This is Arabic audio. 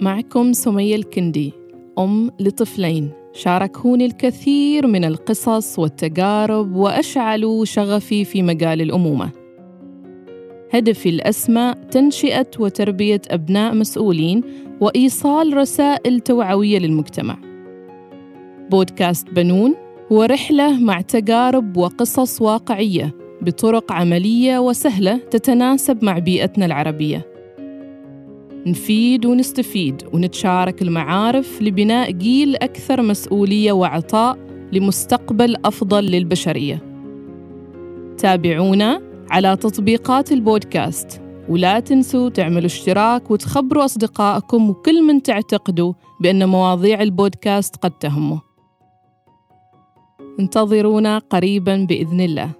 معكم سمية الكندي أم لطفلين. شاركوني الكثير من القصص والتجارب وأشعلوا شغفي في مجال الأمومة. هدفي الأسمى تنشئة وتربية أبناء مسؤولين وإيصال رسائل توعوية للمجتمع. بودكاست بنون هو رحلة مع تجارب وقصص واقعية بطرق عملية وسهلة تتناسب مع بيئتنا العربية. نفيد ونستفيد ونتشارك المعارف لبناء جيل أكثر مسؤولية وعطاء لمستقبل أفضل للبشرية. تابعونا على تطبيقات البودكاست ولا تنسوا تعملوا اشتراك وتخبروا أصدقائكم وكل من تعتقدوا بأن مواضيع البودكاست قد تهمه. انتظرونا قريبا بإذن الله.